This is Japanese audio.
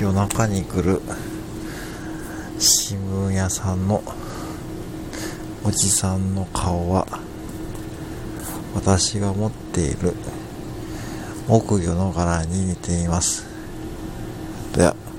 夜中に来る新聞屋さんのおじさんの顔は私が持っている木魚の柄に似ています。では。